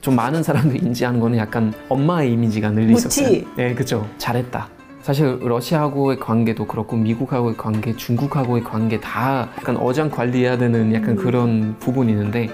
좀 많은 사람들이 인지하는 거는 약간 엄마의 이미지가 늘 있었어요. 네, 그죠. 잘했다. 사실 러시아하고의 관계도 그렇고 미국하고의 관계, 중국하고의 관계 다 약간 어장 관리해야 되는 약간 그런 부분이 있는데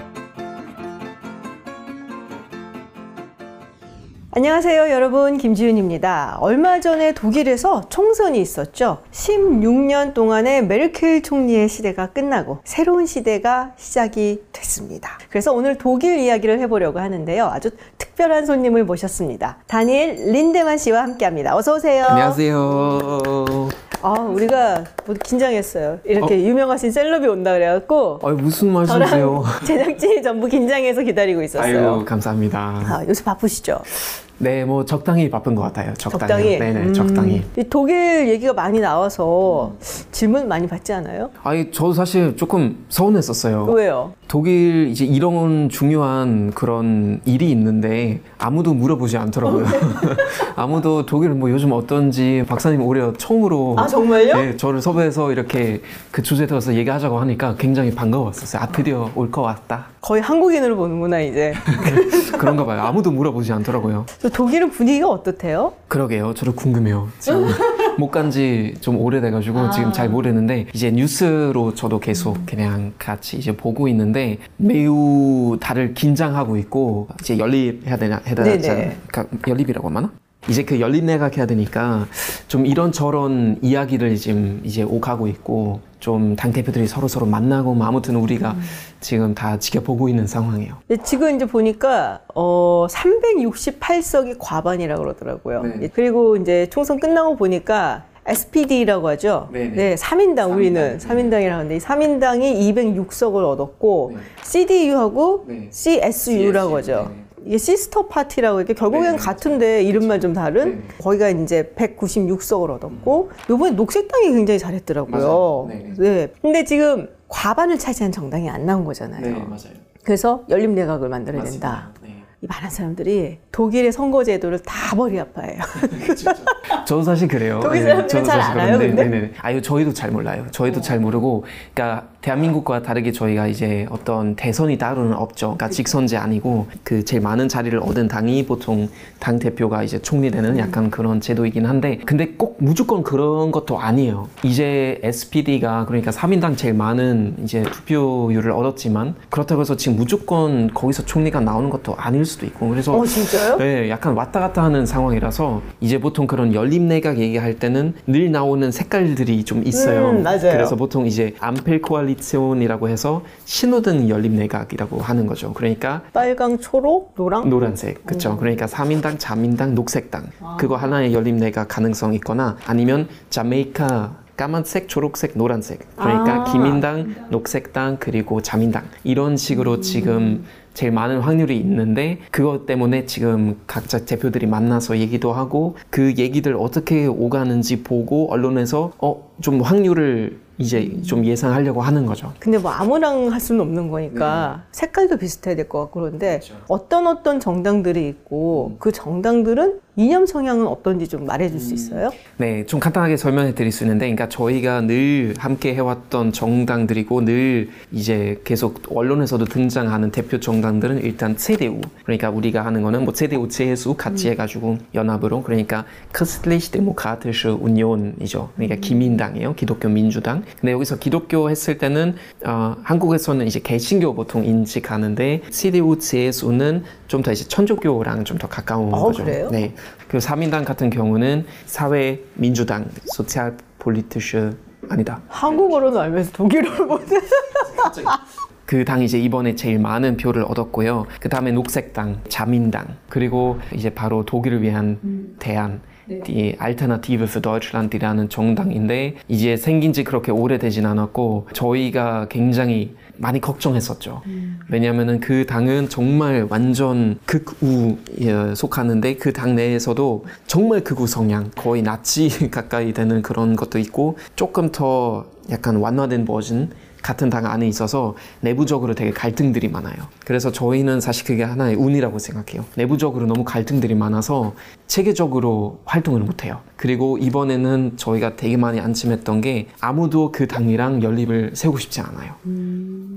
안녕하세요, 여러분. 김지윤입니다. 얼마 전에 독일에서 총선이 있었죠. 16년 동안의 메르켈 총리의 시대가 끝나고 새로운 시대가 시작이 됐습니다. 그래서 오늘 독일 이야기를 해보려고 하는데요. 아주 특별한 손님을 모셨습니다. 다니엘 린데만 씨와 함께 합니다. 어서 오세요. 안녕하세요. 아, 우리가 모두 긴장했어요. 이렇게 유명하신 셀럽이 온다 그래갖고. 어, 무슨 말씀이세요? 제작진이 전부 긴장해서 기다리고 있었어요. 아유, 감사합니다. 아, 요새 바쁘시죠? 네, 뭐 적당히 바쁜 것 같아요. 적당히. 적당히? 네네, 음. 적당히. 이 독일 얘기가 많이 나와서 질문 많이 받지 않아요? 아니, 저도 사실 조금 서운했었어요. 왜요? 독일 이제 이런 중요한 그런 일이 있는데 아무도 물어보지 않더라고요. 아무도 독일 뭐 요즘 어떤지 박사님 오히려 처음으로 아, 정말요? 네, 저를 섭외해서 이렇게 그 주제 들어서 얘기하자고 하니까 굉장히 반가웠었어요. 아 드디어 올 것 같다. 거의 한국인으로 보는구나, 이제. 그런가 봐요. 아무도 물어보지 않더라고요. 저 독일은 분위기가 어떻대요? 그러게요. 저도 궁금해요. 지금 못 간 지 좀 오래돼가지고 아. 지금 잘 모르는데 이제 뉴스로 저도 계속 그냥 같이 이제 보고 있는데 매우 다들 긴장하고 있고 이제 연립해야 되나 해야 되나 네네. 그러니까 연립이라고 하나? 이제 그 연립 내각 해야 되니까 좀 이런 저런 이야기를 지금 이제 오가고 있고 좀 당 대표들이 서로 서로 만나고 뭐 아무튼 우리가 지금 다 지켜보고 있는 상황이에요. 지금 이제 보니까, 어, 368석이 과반이라고 그러더라고요. 네. 그리고 이제 총선 끝나고 보니까 SPD라고 하죠. 네네. 네, 사민당, 우리는 사민당. 사민당이라고 하는데, 이 사민당이 206석을 얻었고, 네. CDU하고 네. CSU라고 CSU, 하죠. 네네. 이게 sister party라고 이렇게 결국엔 네네. 같은데 이름만 좀 다른 네네. 거기가 이제 196석을 얻었고 요번에 녹색당이 굉장히 잘했더라고요. 맞아요. 네네. 네. 근데 지금 과반을 차지한 정당이 안 나온 거잖아요. 네, 맞아요. 그래서 열린 내각을 만들어야 된다. 맞습니다. 네. 이 많은 사람들이 독일의 선거 제도를 다 머리 아파해요. 저도 사실 그래요. 독일 네, 사람들은 저도 잘 사실 알아요, 그런데, 근데? 네네. 아유, 저희도 잘 몰라요. 저희도 잘 모르고, 그러니까 대한민국과 다르게 저희가 이제 어떤 대선이 따로는 없죠. 그러니까 직선제 아니고 그 제일 많은 자리를 얻은 당이 보통 당 대표가 이제 총리되는 약간 그런 제도이긴 한데, 근데 꼭 무조건 그런 것도 아니에요. 이제 SPD가 그러니까 3인당 제일 많은 이제 투표율을 얻었지만 그렇다고 해서 지금 무조건 거기서 총리가 나오는 것도 아닐 수도 있고, 그래서 어 진짜요? 네, 약간 왔다 갔다 하는 상황이라서 이제 보통 그런 연립 내각 얘기할 때는 늘 나오는 색깔들이 좀 있어요. 음, 맞아요. 그래서 보통 이제 암펠 코알리치온이라고 해서 신호등 연립 내각이라고 하는 거죠. 그러니까 빨강, 초록, 노랑. 노란색, 그렇죠. 그러니까 3인당, 자민당, 녹색당 그거 하나의 연립 내각 가능성 있거나 아니면 자메이카 까만색, 초록색, 노란색. 그러니까 아. 기민당, 녹색당 그리고 자민당 이런 식으로 지금 제일 많은 확률이 있는데 그것 때문에 지금 각자 대표들이 만나서 얘기도 하고 그 얘기들 어떻게 오가는지 보고 언론에서 어 좀 확률을 이제 좀 예상하려고 하는 거죠. 근데 뭐 아무랑 할 수는 없는 거니까 색깔도 비슷해야 될 것 같고 그런데 네. 그렇죠. 어떤 어떤 정당들이 있고 음. 그 정당들은 이념 성향은 어떤지 좀 말해줄 수 있어요? 네, 좀 간단하게 설명해 드릴 수 있는데, 그러니까 저희가 늘 함께 해왔던 정당들이고 늘 이제 계속 언론에서도 등장하는 대표 정당들은 일단 CDU. 그러니까 우리가 하는 거는 뭐 CDU, CSU 같이 해가지고 연합으로 그러니까 Christlich Demokratische Union이죠. 그러니까 기민당이에요. 기독교 민주당. 근데 여기서 기독교 했을 때는 어, 한국에서는 이제 개신교 보통 인식하는데 CDU, CSU는 좀 더 이제 천주교랑 좀 더 가까운 어, 거죠. 그래요? 네. 그리고 3인당 같은 경우는 사회 민주당, 소циal politische 아니다. 한국어로는 알면서 독일어를 못해. 그 당이 이제 이번에 제일 많은 표를 얻었고요. 그 다음에 녹색당, 자민당, 그리고 이제 바로 독일을 위한 대안. 이 알터나티브 für Deutschland이라는 정당인데 이제 생긴 지 그렇게 오래되진 않았고 저희가 굉장히 많이 걱정했었죠. 왜냐하면은 그 당은 정말 완전 극우에 속하는데 그 당 내에서도 정말 극우 성향 거의 나치 가까이 되는 그런 것도 있고 조금 더 약간 완화된 버전 같은 당 안에 있어서 내부적으로 되게 갈등들이 많아요. 그래서 저희는 사실 그게 하나의 운이라고 생각해요. 내부적으로 너무 갈등들이 많아서 체계적으로 활동을 못해요. 그리고 이번에는 저희가 되게 많이 안심했던 게 아무도 그 당이랑 연립을 세우고 싶지 않아요.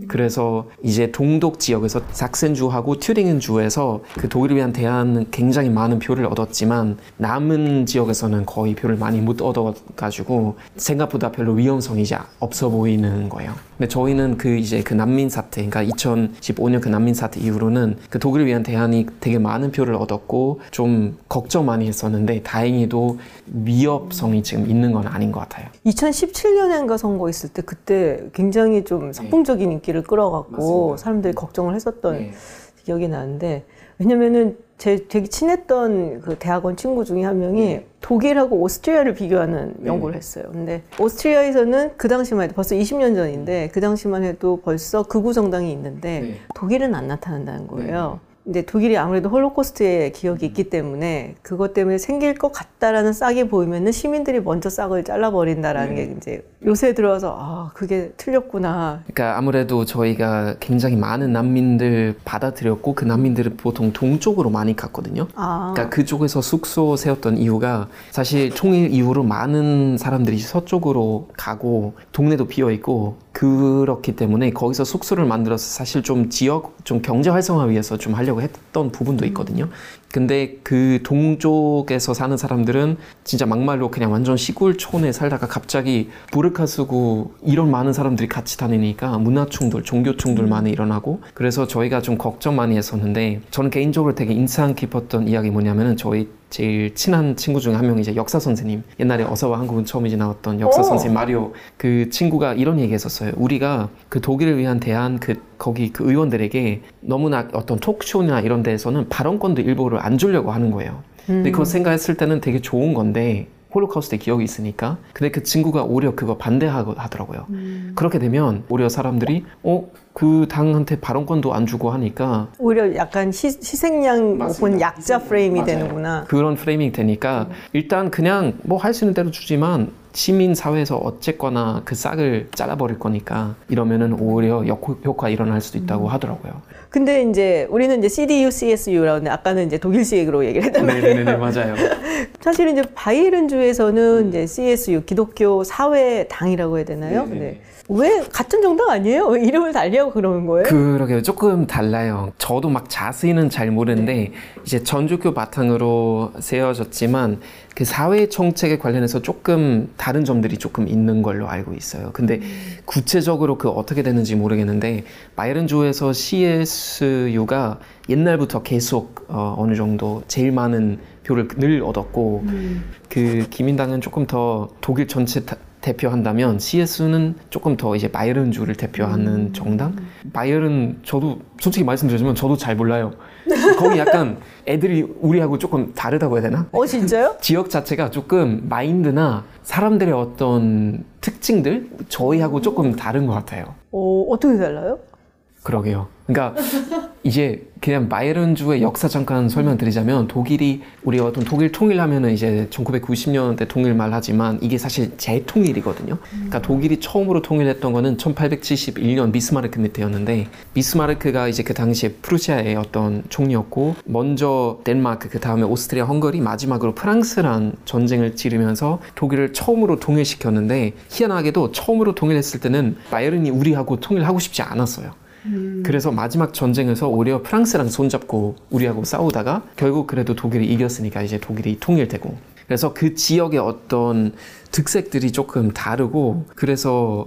그래서 이제 동독 지역에서 삭센주하고 튜링겐주에서 그 독일을 위한 대안은 굉장히 많은 표를 얻었지만 남은 지역에서는 거의 표를 많이 못 얻어가지고 생각보다 별로 위험성이 이제 없어 보이는 거예요. 근데 저희는 그 이제 그 난민 사태, 그러니까 2015년 그 난민 사태 이후로는 그 독일을 위한 대안이 되게 많은 표를 얻었고 좀 걱정 많이 했었는데 다행히도 위협성이 지금 있는 건 아닌 것 같아요. 2017년인가 선거했을 때 그때 굉장히 좀 선풍적인 인기를 끌어갖고 맞습니다. 사람들이 걱정을 했었던 네. 기억이 나는데 왜냐면은 제 되게 친했던 그 대학원 친구 중에 한 명이 네. 독일하고 오스트리아를 비교하는 연구를 했어요. 근데 오스트리아에서는 그 당시만 해도 벌써 20년 전인데 그 당시만 해도 벌써 극우 정당이 있는데 네. 독일은 안 나타난다는 거예요. 근데 독일이 아무래도 홀로코스트의 기억이 있기 때문에 그것 때문에 생길 것 같다라는 싹이 보이면은 시민들이 먼저 싹을 잘라버린다라는 네. 게 이제 요새 들어서 아 그게 틀렸구나. 그러니까 아무래도 저희가 굉장히 많은 난민들 받아들였고 그 난민들은 보통 동쪽으로 많이 갔거든요. 아 그러니까 그쪽에서 숙소 세웠던 이유가 사실 총일 이후로 많은 사람들이 서쪽으로 가고 동네도 비어 있고 그렇기 때문에 거기서 숙소를 만들어서 사실 좀 지역 좀 경제 활성화 위해서 좀 하려고 했던 부분도 있거든요. 근데 그 동쪽에서 사는 사람들은 진짜 막말로 그냥 완전 시골촌에 살다가 갑자기 부르카 쓰고 이런 많은 사람들이 같이 다니니까 문화 충돌, 종교 충돌 많이 일어나고 그래서 저희가 좀 걱정 많이 했었는데 저는 개인적으로 되게 인상 깊었던 이야기 뭐냐면은 저희 제일 친한 친구 중에 한 명이 이제 역사 선생님. 옛날에 어서와 한국은 처음이지 나왔던 역사 오! 선생님 마리오. 그 친구가 이런 얘기 했었어요. 우리가 그 독일을 위한 대한 그 거기 그 의원들에게 너무나 어떤 톡쇼나 이런 데에서는 발언권도 일부러 안 주려고 하는 거예요. 근데 그거 생각했을 때는 되게 좋은 건데 홀로카우스트 기억이 있으니까. 근데 그 친구가 오히려 그거 반대하더라고요. 그렇게 되면 오히려 사람들이 극우당한테 발언권도 안 주고 하니까 오히려 약간 희, 희생양 맞습니다. 혹은 약자 프레임이 맞아요. 되는구나. 그런 프레이밍이 되니까 일단 그냥 뭐 할 수 있는 대로 주지만 시민 사회에서 어쨌거나 그 싹을 잘라버릴 거니까 이러면은 오히려 역효과 일어날 수도 있다고 하더라고요. 근데 이제 우리는 이제 CDU, CSU라고 하는데 아까는 이제 독일식으로 얘기를 했단 말이에요. 네네네 맞아요. 사실은 이제 바이에른 주에서는 이제 CSU 기독교 사회 당이라고 해야 되나요? 네네네. 네. 왜 같은 정당 아니에요? 왜 이름을 달리 하고 그러는 거예요? 그러게요. 조금 달라요. 저도 막 자세히는 잘 모르는데 이제 전주교 바탕으로 세워졌지만 그 사회 정책에 관련해서 조금 다른 점들이 조금 있는 걸로 알고 있어요. 근데 구체적으로 그 어떻게 되는지 모르겠는데 바이에른주에서 CSU가 옛날부터 계속 어, 어느 정도 제일 많은 표를 늘 얻었고 그 기민당은 조금 더 독일 전체 다- 대표한다면 CS는 조금 더 이제 바이에른주를 대표하는 정당. 바이에른 저도 솔직히 말씀드리자면 저도 잘 몰라요. 거기 약간 애들이 우리하고 조금 다르다고 해야 되나? 어 진짜요? 지역 자체가 조금 마인드나 사람들의 어떤 특징들 저희하고 조금 다른 것 같아요. 어, 어떻게 달라요? 그러게요. 그러니까 이제 그냥 바이에른주의 역사 잠깐 설명드리자면 독일이 우리 어떤 독일 통일하면은 이제 1990년대 통일 말하지만 이게 사실 재통일이거든요. 그러니까 독일이 처음으로 통일했던 거는 1871년 비스마르크 밑에였는데 비스마르크가 이제 그 당시에 프루시아의 어떤 총리였고 먼저 덴마크 그 다음에 오스트리아 헝가리 마지막으로 프랑스랑 전쟁을 치르면서 독일을 처음으로 통일시켰는데 희한하게도 처음으로 통일했을 때는 바이에른이 우리하고 통일하고 싶지 않았어요. 그래서 마지막 전쟁에서 오히려 프랑스랑 손잡고 우리하고 싸우다가 결국 그래도 독일이 이겼으니까 이제 독일이 통일되고. 그래서 그 지역의 어떤 특색들이 조금 다르고 그래서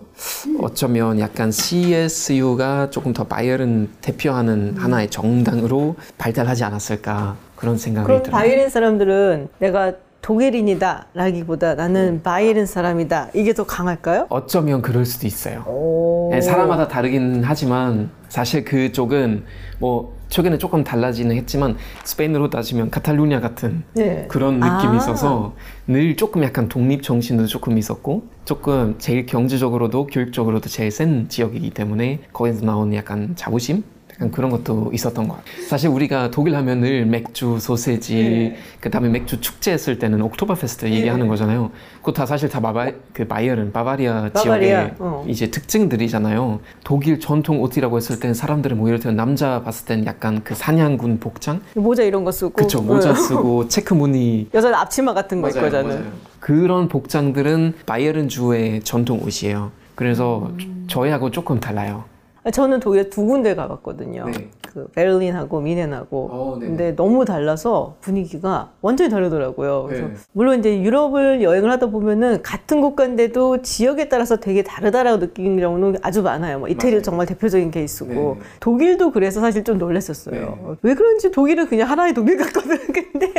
어쩌면 약간 CSU가 조금 더 바이에른 대표하는 하나의 정당으로 발달하지 않았을까 그런 생각이 그럼 들어요. 바이에른 사람들은 내가 독일인이다 라기보다 나는 바이에른 사람이다 이게 더 강할까요? 어쩌면 그럴 수도 있어요. 오. 네, 사람마다 다르긴 하지만 사실 그쪽은 뭐 최근에 조금 달라지는 했지만 스페인으로 따지면 카탈루냐 같은 네. 그런 느낌이 아. 있어서 늘 조금 약간 독립 정신도 조금 있었고 조금 제일 경제적으로도 교육적으로도 제일 센 지역이기 때문에 거기서 나오는 약간 자부심 약간 그런 것도 있었던 것 같아요. 사실 우리가 독일 하면 늘 맥주, 소세지, 네. 그 다음에 맥주 축제 했을 때는 옥토버 페스트 얘기하는 거잖아요. 그거 다 사실 다 바바 그 바이에른, 바바리아, 바바리아, 지역의 어. 이제 특징들이잖아요. 독일 전통 옷이라고 했을 땐 사람들은 뭐 예를 들어 남자 봤을 땐 약간 그 사냥꾼 복장, 모자 이런 거 쓰고 그쵸 모자 네. 쓰고 체크 무늬 여자는 앞치마 같은 거 입고 하잖아요. 그런 복장들은 바이에른 주의 전통 옷이에요. 그래서 저희하고 조금 달라요. 저는 독일에 두 군데 가봤거든요. 네. 그 베를린하고 뮌헨하고. 어. 근데 너무 달라서 분위기가 완전히 다르더라고요. 그래서 네. 물론 이제 유럽을 여행을 하다 보면은 같은 국가인데도 지역에 따라서 되게 다르다라고 느끼는 경우는 아주 많아요. 뭐 이태리 맞아요. 정말 대표적인 케이스고 네. 독일도 그래서 사실 좀 놀랐었어요. 왜 그런지 독일은 그냥 하나의 독일 같거든. 근데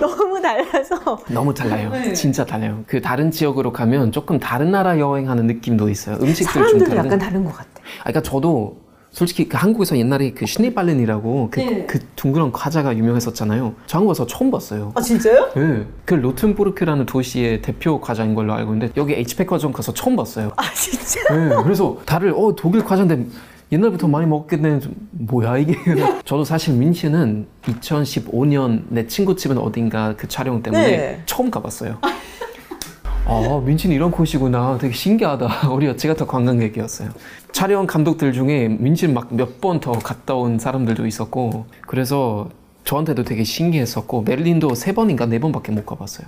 너무 달라서 너무 달라요. 네. 진짜 달라요. 그 다른 지역으로 가면 조금 다른 나라 여행하는 느낌도 있어요. 음식들 좀 사람들도 다른. 약간 다른 것 같아. 아, 그러니까 저도 솔직히 그 한국에서 옛날에 그 시네발렌이라고 그, 네. 그 둥그런 과자가 유명했었잖아요. 저 한국에서 처음 봤어요. 아 진짜요? 네. 그 로튼부르크라는 도시의 대표 과자인 걸로 알고 있는데 여기 H백화점 가서 처음 봤어요. 아 진짜? 네. 그래서 다들 어 독일 과자인데 옛날부터 많이 먹겠네. 좀 뭐야 이게? 저도 사실 민치는 2015년 내 친구 집은 어딘가 그 촬영 때문에 네. 처음 가봤어요. 아, 민치는 이런 곳이구나. 되게 신기하다. 우리가 제가 더 관광객이었어요. 촬영 감독들 중에 민치는 막 몇 번 더 갔다 온 사람들도 있었고, 그래서 저한테도 되게 신기했었고, 베를린도 세 번인가 네 번밖에 못 가봤어요.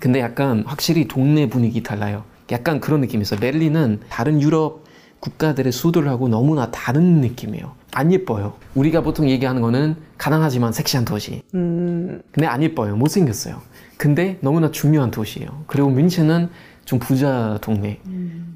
근데 약간 확실히 동네 분위기 달라요. 약간 그런 느낌이 있어요. 베를린은 다른 유럽 국가들의 수도하고 너무나 다른 느낌이에요. 안 예뻐요. 우리가 보통 얘기하는 거는 가난하지만 섹시한 도시. 음, 근데 안 예뻐요. 못생겼어요. 근데 너무나 중요한 도시예요. 그리고 뮌헨은 좀 부자 동네.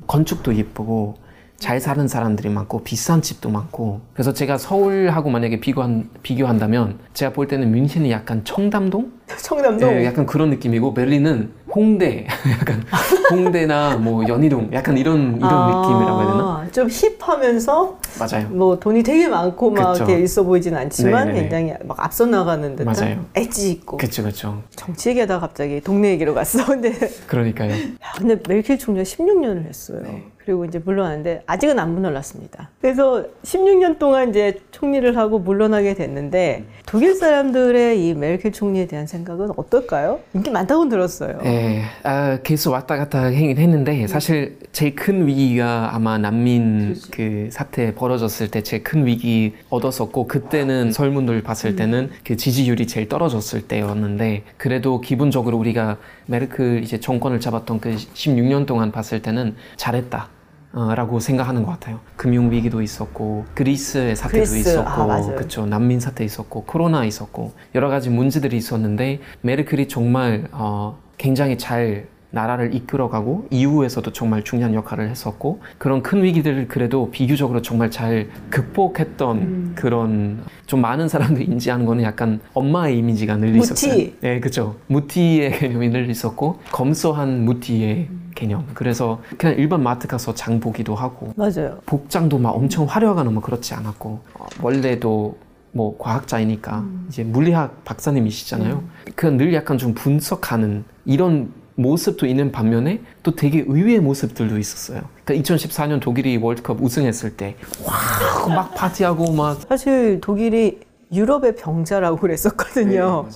건축도 예쁘고 잘 사는 사람들이 많고 비싼 집도 많고 그래서 제가 서울하고 만약에 비교한, 비교한다면 제가 볼 때는 뮌헨이 약간 청담동? 청담동. 네, 약간 그런 느낌이고 베를린은 홍대 약간 홍대나 뭐 연희동 약간 이런 이런 느낌이라고 해야 되나? 아, 좀 힙하면서 맞아요. 뭐 돈이 되게 많고 막 그쵸. 이렇게 있어 보이진 않지만 네네네. 굉장히 막 앞서 나가는 듯한 맞아요. 엣지 있고 그쵸 그쵸. 정치 얘기하다 갑자기 동네 얘기로 갔어. 근데 그러니까요. 야, 근데 멜킬 총리가 16년을 했어요. 네. 그리고 이제 물러났는데 아직은 안 물러났습니다. 그래서 16년 동안 이제 총리를 하고 물러나게 됐는데 독일 사람들의 이 멜킬 총리에 대한 생각은 어떨까요? 인기 많다고 들었어요. 네, 아, 계속 왔다 갔다 하긴 했는데 사실 제일 큰 위기가 아마 난민 그 사태 벌어졌을 때 제일 큰 위기 얻었었고 그때는 설문을 봤을 때는 그 지지율이 제일 떨어졌을 때였는데 그래도 기본적으로 우리가 메르클 이제 정권을 잡았던 그 16년 동안 봤을 때는 잘했다. 어, 라고 생각하는 것 같아요. 금융 위기도 있었고 그리스의 사태도 그리스, 있었고 아. 그쵸 난민 사태 있었고 코로나 있었고 여러 가지 문제들이 있었는데 메르클이 정말 어, 굉장히 잘 나라를 이끌어가고 이후에서도 정말 중요한 역할을 했었고 그런 큰 위기들을 그래도 비교적으로 정말 잘 극복했던 음. 그런 좀 많은 사람들이 인지하는 거는 약간 엄마의 이미지가 늘 있었어요. 무티. 네, 그렇죠. 무티의 개념이 늘 있었고 검소한 무티의 음. 개념. 그래서 그냥 일반 마트 가서 장 보기도 하고 맞아요. 복장도 막 엄청 화려하거나 뭐 그렇지 않았고 어, 원래도 뭐 과학자이니까 이제 물리학 박사님이시잖아요. 그냥 늘 약간 좀 분석하는 이런 모습도 있는 반면에 또 되게 의외의 모습들도 있었어요. 그러니까 2014년 독일이 월드컵 우승했을 때 와 막 파티하고 막 사실 독일이 유럽의 병자라고 그랬었거든요.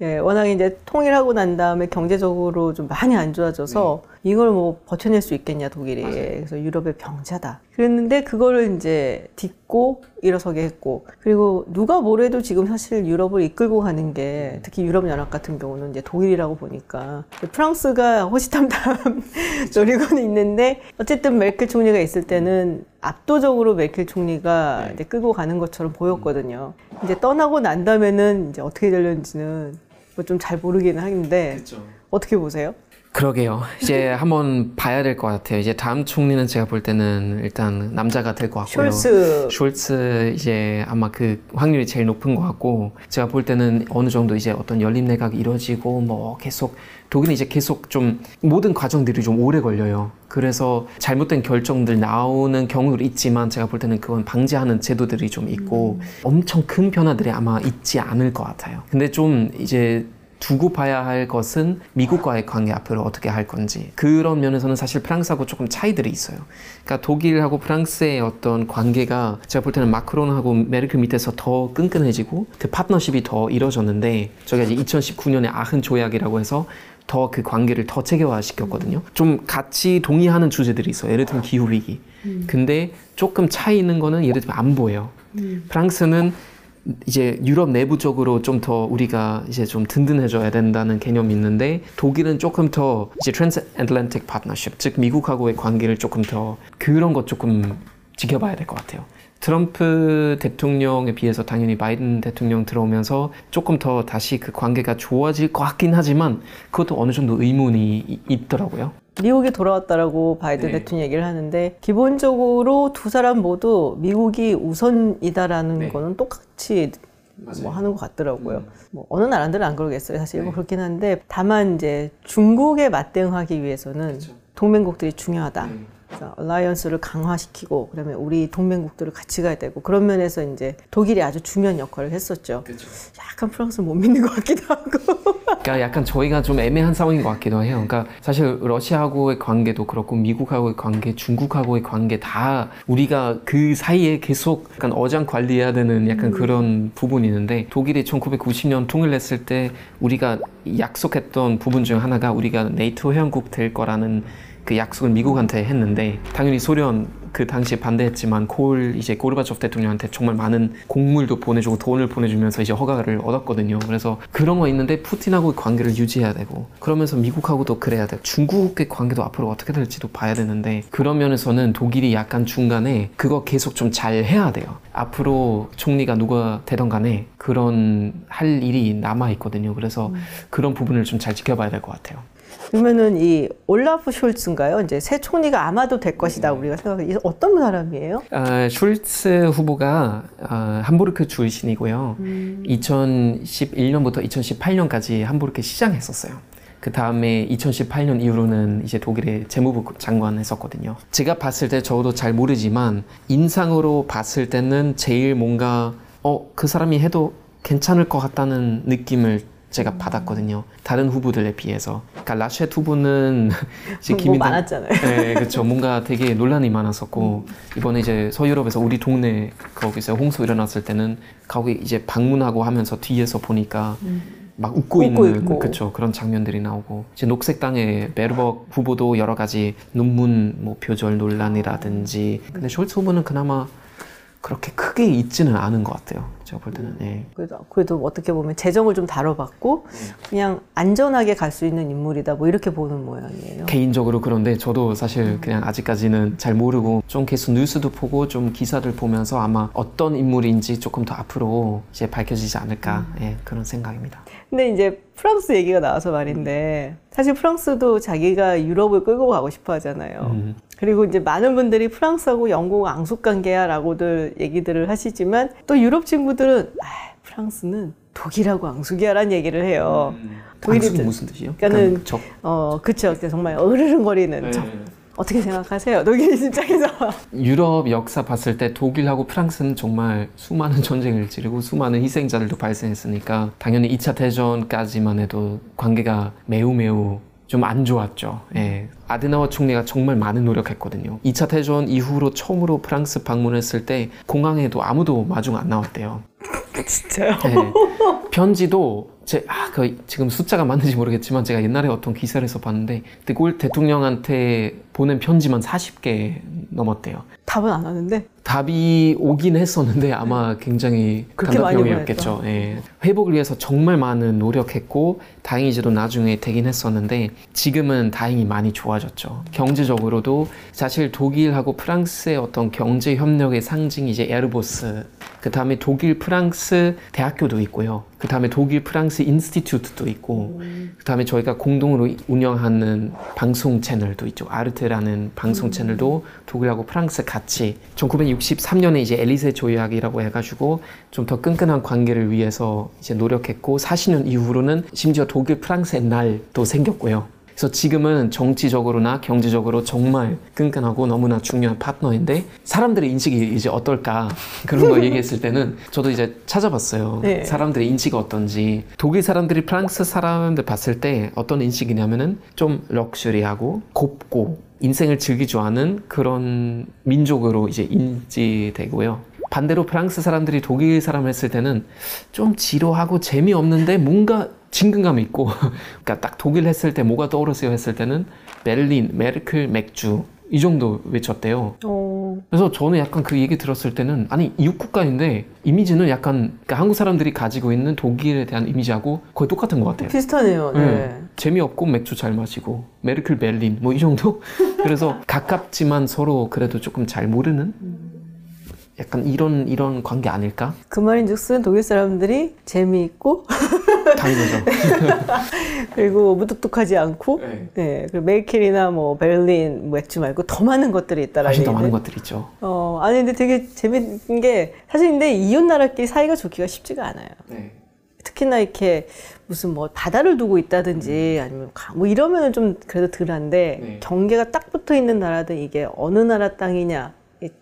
예, 워낙 이제 통일하고 난 다음에 경제적으로 좀 많이 안 좋아져서 이걸 뭐 버텨낼 수 있겠냐 독일이 맞아요. 그래서 유럽의 병자다 그랬는데 그거를 이제 딛고 일어서게 했고 그리고 누가 뭐래도 지금 사실 유럽을 이끌고 가는 게 특히 유럽 연합 같은 경우는 이제 독일이라고 보니까 프랑스가 호시탐탐 노리고는 있는데 어쨌든 메르켈 총리가 있을 때는 압도적으로 메르켈 총리가 네. 이제 끌고 가는 것처럼 보였거든요. 이제 떠나고 난 다음에는 이제 어떻게 될는지는 뭐 좀 잘 모르기는 하는데 어떻게 보세요? 그러게요. 이제 한번 봐야 될 것 같아요. 이제 다음 총리는 제가 볼 때는 일단 남자가 될 것 같고요. 숄츠 숄츠 이제 아마 그 확률이 제일 높은 것 같고 제가 볼 때는 어느 정도 이제 어떤 연립 내각이 이루어지고 뭐 계속 독일은 이제 계속 좀 모든 과정들이 좀 오래 걸려요. 그래서 잘못된 결정들 나오는 경우도 있지만 제가 볼 때는 그건 방지하는 제도들이 좀 있고 엄청 큰 변화들이 아마 있지 않을 것 같아요. 근데 좀 이제 두고 봐야 할 것은 미국과의 관계 앞으로 어떻게 할 건지 그런 면에서는 사실 프랑스하고 조금 차이들이 있어요. 그러니까 독일하고 프랑스의 어떤 관계가 제가 볼 때는 마크론하고 메르켈 밑에서 더 끈끈해지고 그 파트너십이 더 이뤄졌는데 저희가 이제 2019년에 아흔 조약이라고 해서 더 그 관계를 더 체계화 시켰거든요. 좀 같이 동의하는 주제들이 있어요. 예를 들면 기후 위기. 근데 조금 차이 있는 거는 예를 들면 안보예요. 프랑스는 이제 유럽 내부적으로 좀 더 우리가 이제 좀 든든해져야 된다는 개념이 있는데 독일은 조금 더 이제 transatlantic partnership 즉 미국하고의 관계를 조금 더 그런 것 조금 지켜봐야 될 것 같아요. 트럼프 대통령에 비해서 당연히 바이든 대통령 들어오면서 조금 더 다시 그 관계가 좋아질 것 같긴 하지만 그것도 어느 정도 의문이 이- 있더라고요. 미국이 돌아왔다라고 바이든 네. 대통령 얘기를 하는데 기본적으로 두 사람 모두 미국이 우선이다라는 네. 거는 똑같이 뭐 하는 것 같더라고요. 뭐 어느 나라들은 안 그러겠어요. 사실 네. 뭐 그렇긴 한데 다만 이제 중국에 맞대응하기 위해서는 그렇죠. 동맹국들이 중요하다. 네. 그래서 얼라이언스를 강화시키고 그다음에 우리 동맹국들을 같이 가야 되고 그런 면에서 이제 독일이 아주 중요한 역할을 했었죠. 그렇죠. 약간 프랑스를 못 믿는 것 같기도 하고. 그러니까 약간 저희가 좀 애매한 상황인 것 같기도 해요. 그러니까 사실 러시아하고의 관계도 그렇고 미국하고의 관계, 중국하고의 관계 다 우리가 그 사이에 계속 약간 어장 관리해야 되는 약간 그런 부분이 있는데 독일이 1990년 통일했을 때 우리가 약속했던 부분 중 하나가 우리가 네이토 회원국 될 거라는 그 약속을 미국한테 했는데 당연히 소련 그 당시에 반대했지만 콜 이제 고르바초프 대통령한테 정말 많은 곡물도 보내주고 돈을 보내주면서 이제 허가를 얻었거든요. 그래서 그런 거 있는데 푸틴하고 관계를 유지해야 되고 그러면서 미국하고도 그래야 되고 중국의 관계도 앞으로 어떻게 될지도 봐야 되는데 그런 면에서는 독일이 약간 중간에 그거 계속 좀 잘 해야 돼요. 앞으로 총리가 누가 되던 간에 그런 할 일이 남아 있거든요. 그래서 그런 부분을 좀 잘 지켜봐야 될 것 같아요. 그러면은 이 올라프 숄츠인가요? 이제 새 총리가 아마도 될 것이다 우리가 생각해. 이 어떤 사람이에요? 아, 슐츠 후보가 아, 함부르크 출신이고요. 2011년부터 2018년까지 함부르크 시장했었어요. 그 다음에 2018년 이후로는 이제 독일의 재무부 장관 했었거든요. 제가 봤을 때 저도 잘 모르지만 인상으로 봤을 때는 제일 뭔가 어, 그 사람이 해도 괜찮을 것 같다는 느낌을 제가 받았거든요. 다른 후보들에 비해서. 그러니까 라셰 후보는 이제 뭐 김인당- 많았잖아요. 네, 그렇죠. 뭔가 되게 논란이 많았었고 이번에 이제 서유럽에서 우리 동네 거기서 홍수 일어났을 때는 거기 이제 방문하고 하면서 뒤에서 보니까 막 웃고, 웃고 있는 있고. 그렇죠. 그런 장면들이 나오고 이제 녹색당의 베르벅 후보도 여러 가지 논문 뭐 표절 논란이라든지 근데 숄츠 후보는 그나마 그렇게 크게 있지는 않은 것 같아요. 제가 볼 때는. 네. 그래도, 그래도 어떻게 보면 재정을 좀 다뤄봤고 그냥 안전하게 갈 수 있는 인물이다 뭐 이렇게 보는 모양이에요. 개인적으로 그런데 저도 사실 그냥 아직까지는 잘 모르고 좀 계속 뉴스도 보고 좀 기사를 보면서 아마 어떤 인물인지 조금 더 앞으로 이제 밝혀지지 않을까 예, 그런 생각입니다. 근데 이제 프랑스 얘기가 나와서 말인데 사실 프랑스도 자기가 유럽을 끌고 가고 싶어 하잖아요. 음. 그리고 이제 많은 분들이 프랑스하고 영국 앙숙 관계야라고들 얘기들을 하시지만 또 유럽 친구들은 아, 프랑스는 독일하고 앙숙이야라는 얘기를 해요. 독일이 앙숙이 또- 무슨 뜻이요? 그러니까는 약간 적. 어, 그쵸. 정말 으르렁거리는 저- 어떻게 생각하세요? 독일 입장에서. 유럽 역사 봤을 때 독일하고 프랑스는 정말 수많은 전쟁을 치르고 수많은 희생자들도 발생했으니까 당연히 2차 대전까지만 해도 관계가 매우 매우 좀 안 좋았죠. 예. 아드나워 총리가 정말 많은 노력했거든요. 2차 대전 이후로 처음으로 프랑스 방문했을 때 공항에도 아무도 마중 안 나왔대요. 진짜요? 네. 편지도 제, 아, 그 지금 숫자가 맞는지 모르겠지만 제가 옛날에 어떤 기사에서 봤는데 데골 대통령한테 보낸 편지만 40개 넘었대요. 답은 안 하는데. 답이 오긴 했었는데 아마 굉장히 그렇게 많이 단답형이었겠죠. 예. 회복을 위해서 정말 많은 노력했고 다행히도 나중에 되긴 했었는데 지금은 다행히 많이 좋아졌죠. 경제적으로도 사실 독일하고 프랑스의 어떤 경제 협력의 상징이 이제 에르보스, 그 다음에 독일 프랑스 대학교도 있고요. 그 다음에 독일 프랑스 인스티튜트도 있고, 그 다음에 저희가 공동으로 운영하는 방송 채널도 있죠. 아르테라는 방송 채널도 독일하고 프랑스 같이 1963년에 이제 엘리세 조약이라고 해가지고 좀 더 끈끈한 관계를 위해서 이제 노력했고 40년 이후로는 심지어 독일 프랑스의 날도 생겼고요. 그래서 지금은 정치적으로나 경제적으로 정말 끈끈하고 너무나 중요한 파트너인데 사람들의 인식이 이제 어떨까 그런 거 얘기했을 때는 저도 이제 찾아봤어요. 네. 사람들의 인식이 어떤지 독일 사람들이 프랑스 사람들 봤을 때 어떤 인식이냐면은 좀 럭셔리하고 곱고 인생을 즐기 좋아하는 그런 민족으로 이제 인지되고요. 반대로 프랑스 사람들이 독일 사람을 했을 때는 좀 지루하고 재미없는데 뭔가 친근감 있고 그러니까 딱 독일 했을 때 뭐가 떠오르세요 했을 때는 베를린, 메르클, 맥주 이 정도 외쳤대요. 어, 그래서 저는 약간 그 얘기 들었을 때는 아니 이웃 국가인데 이미지는 약간 그러니까 한국 사람들이 가지고 있는 독일에 대한 이미지하고 거의 똑같은 것 같아요. 비슷하네요. 네. 음, 재미없고 맥주 잘 마시고 메르클 베를린 뭐 이 정도 그래서 가깝지만 서로 그래도 조금 잘 모르는 약간 이런 이런 관계 아닐까? 그 말인즉슨 독일 사람들이 재미있고 당연하죠. 그리고 무뚝뚝하지 않고 네. 네, 그리고 메르켈이나 뭐 베를린 뭐 맥주 말고 더 많은 것들이 있다라는 훨씬 더 많은 얘기는. 것들 있죠. 어, 아니 근데 되게 재밌는 게 사실 근데 이웃 나라끼리 사이가 좋기가 쉽지가 않아요. 네. 특히나 이렇게 무슨 뭐 바다를 두고 있다든지 아니면 강- 뭐 이러면은 좀 그래도 덜한데 네. 경계가 딱 붙어 있는 나라들 이게 어느 나라 땅이냐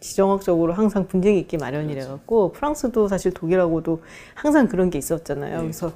지정학적으로 항상 분쟁이 있기 마련이래 갖고 프랑스도 사실 독일하고도 항상 그런 게 있었잖아요. 네. 그래서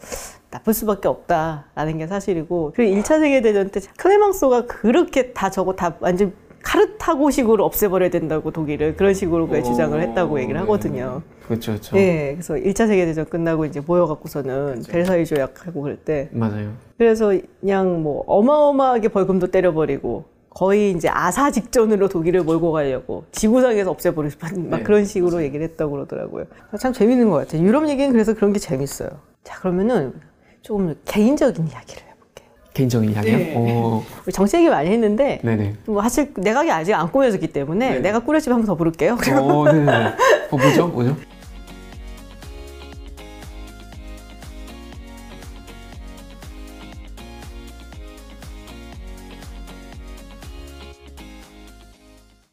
나쁠 수밖에 없다라는 게 사실이고 그리고 1차 세계 대전 때 클레망소가 그렇게 다 저거 다 완전 카르타고식으로 없애버려야 된다고 독일을 그런 식으로 그 주장을 했다고 얘기를 하거든요. 그렇죠, 그렇죠. 예, 그래서 1차 세계 대전 끝나고 이제 모여갖고서는 베르사유 조약하고 그럴 때 맞아요. 그래서 그냥 뭐 어마어마하게 벌금도 때려버리고 거의 이제 아사 직전으로 독일을 몰고 가려고 지구상에서 없애버리고 싶은 막 네, 그런 식으로 얘기를 했다고 그러더라고요. 참 재밌는 것 같아요. 유럽 얘기는 그래서 그런 게 재밌어요. 자, 그러면은 조금 개인적인 이야기를 해볼게요. 개인적인 이야기요? 네. 오, 우리 정치 얘기 많이 했는데 네네. 뭐 사실 내각이 아직 안 꾸며졌기 때문에 네. 내가 꾸렸집 한번 더 부를게요. 오, 네네. 어, 뭐죠? 뭐죠?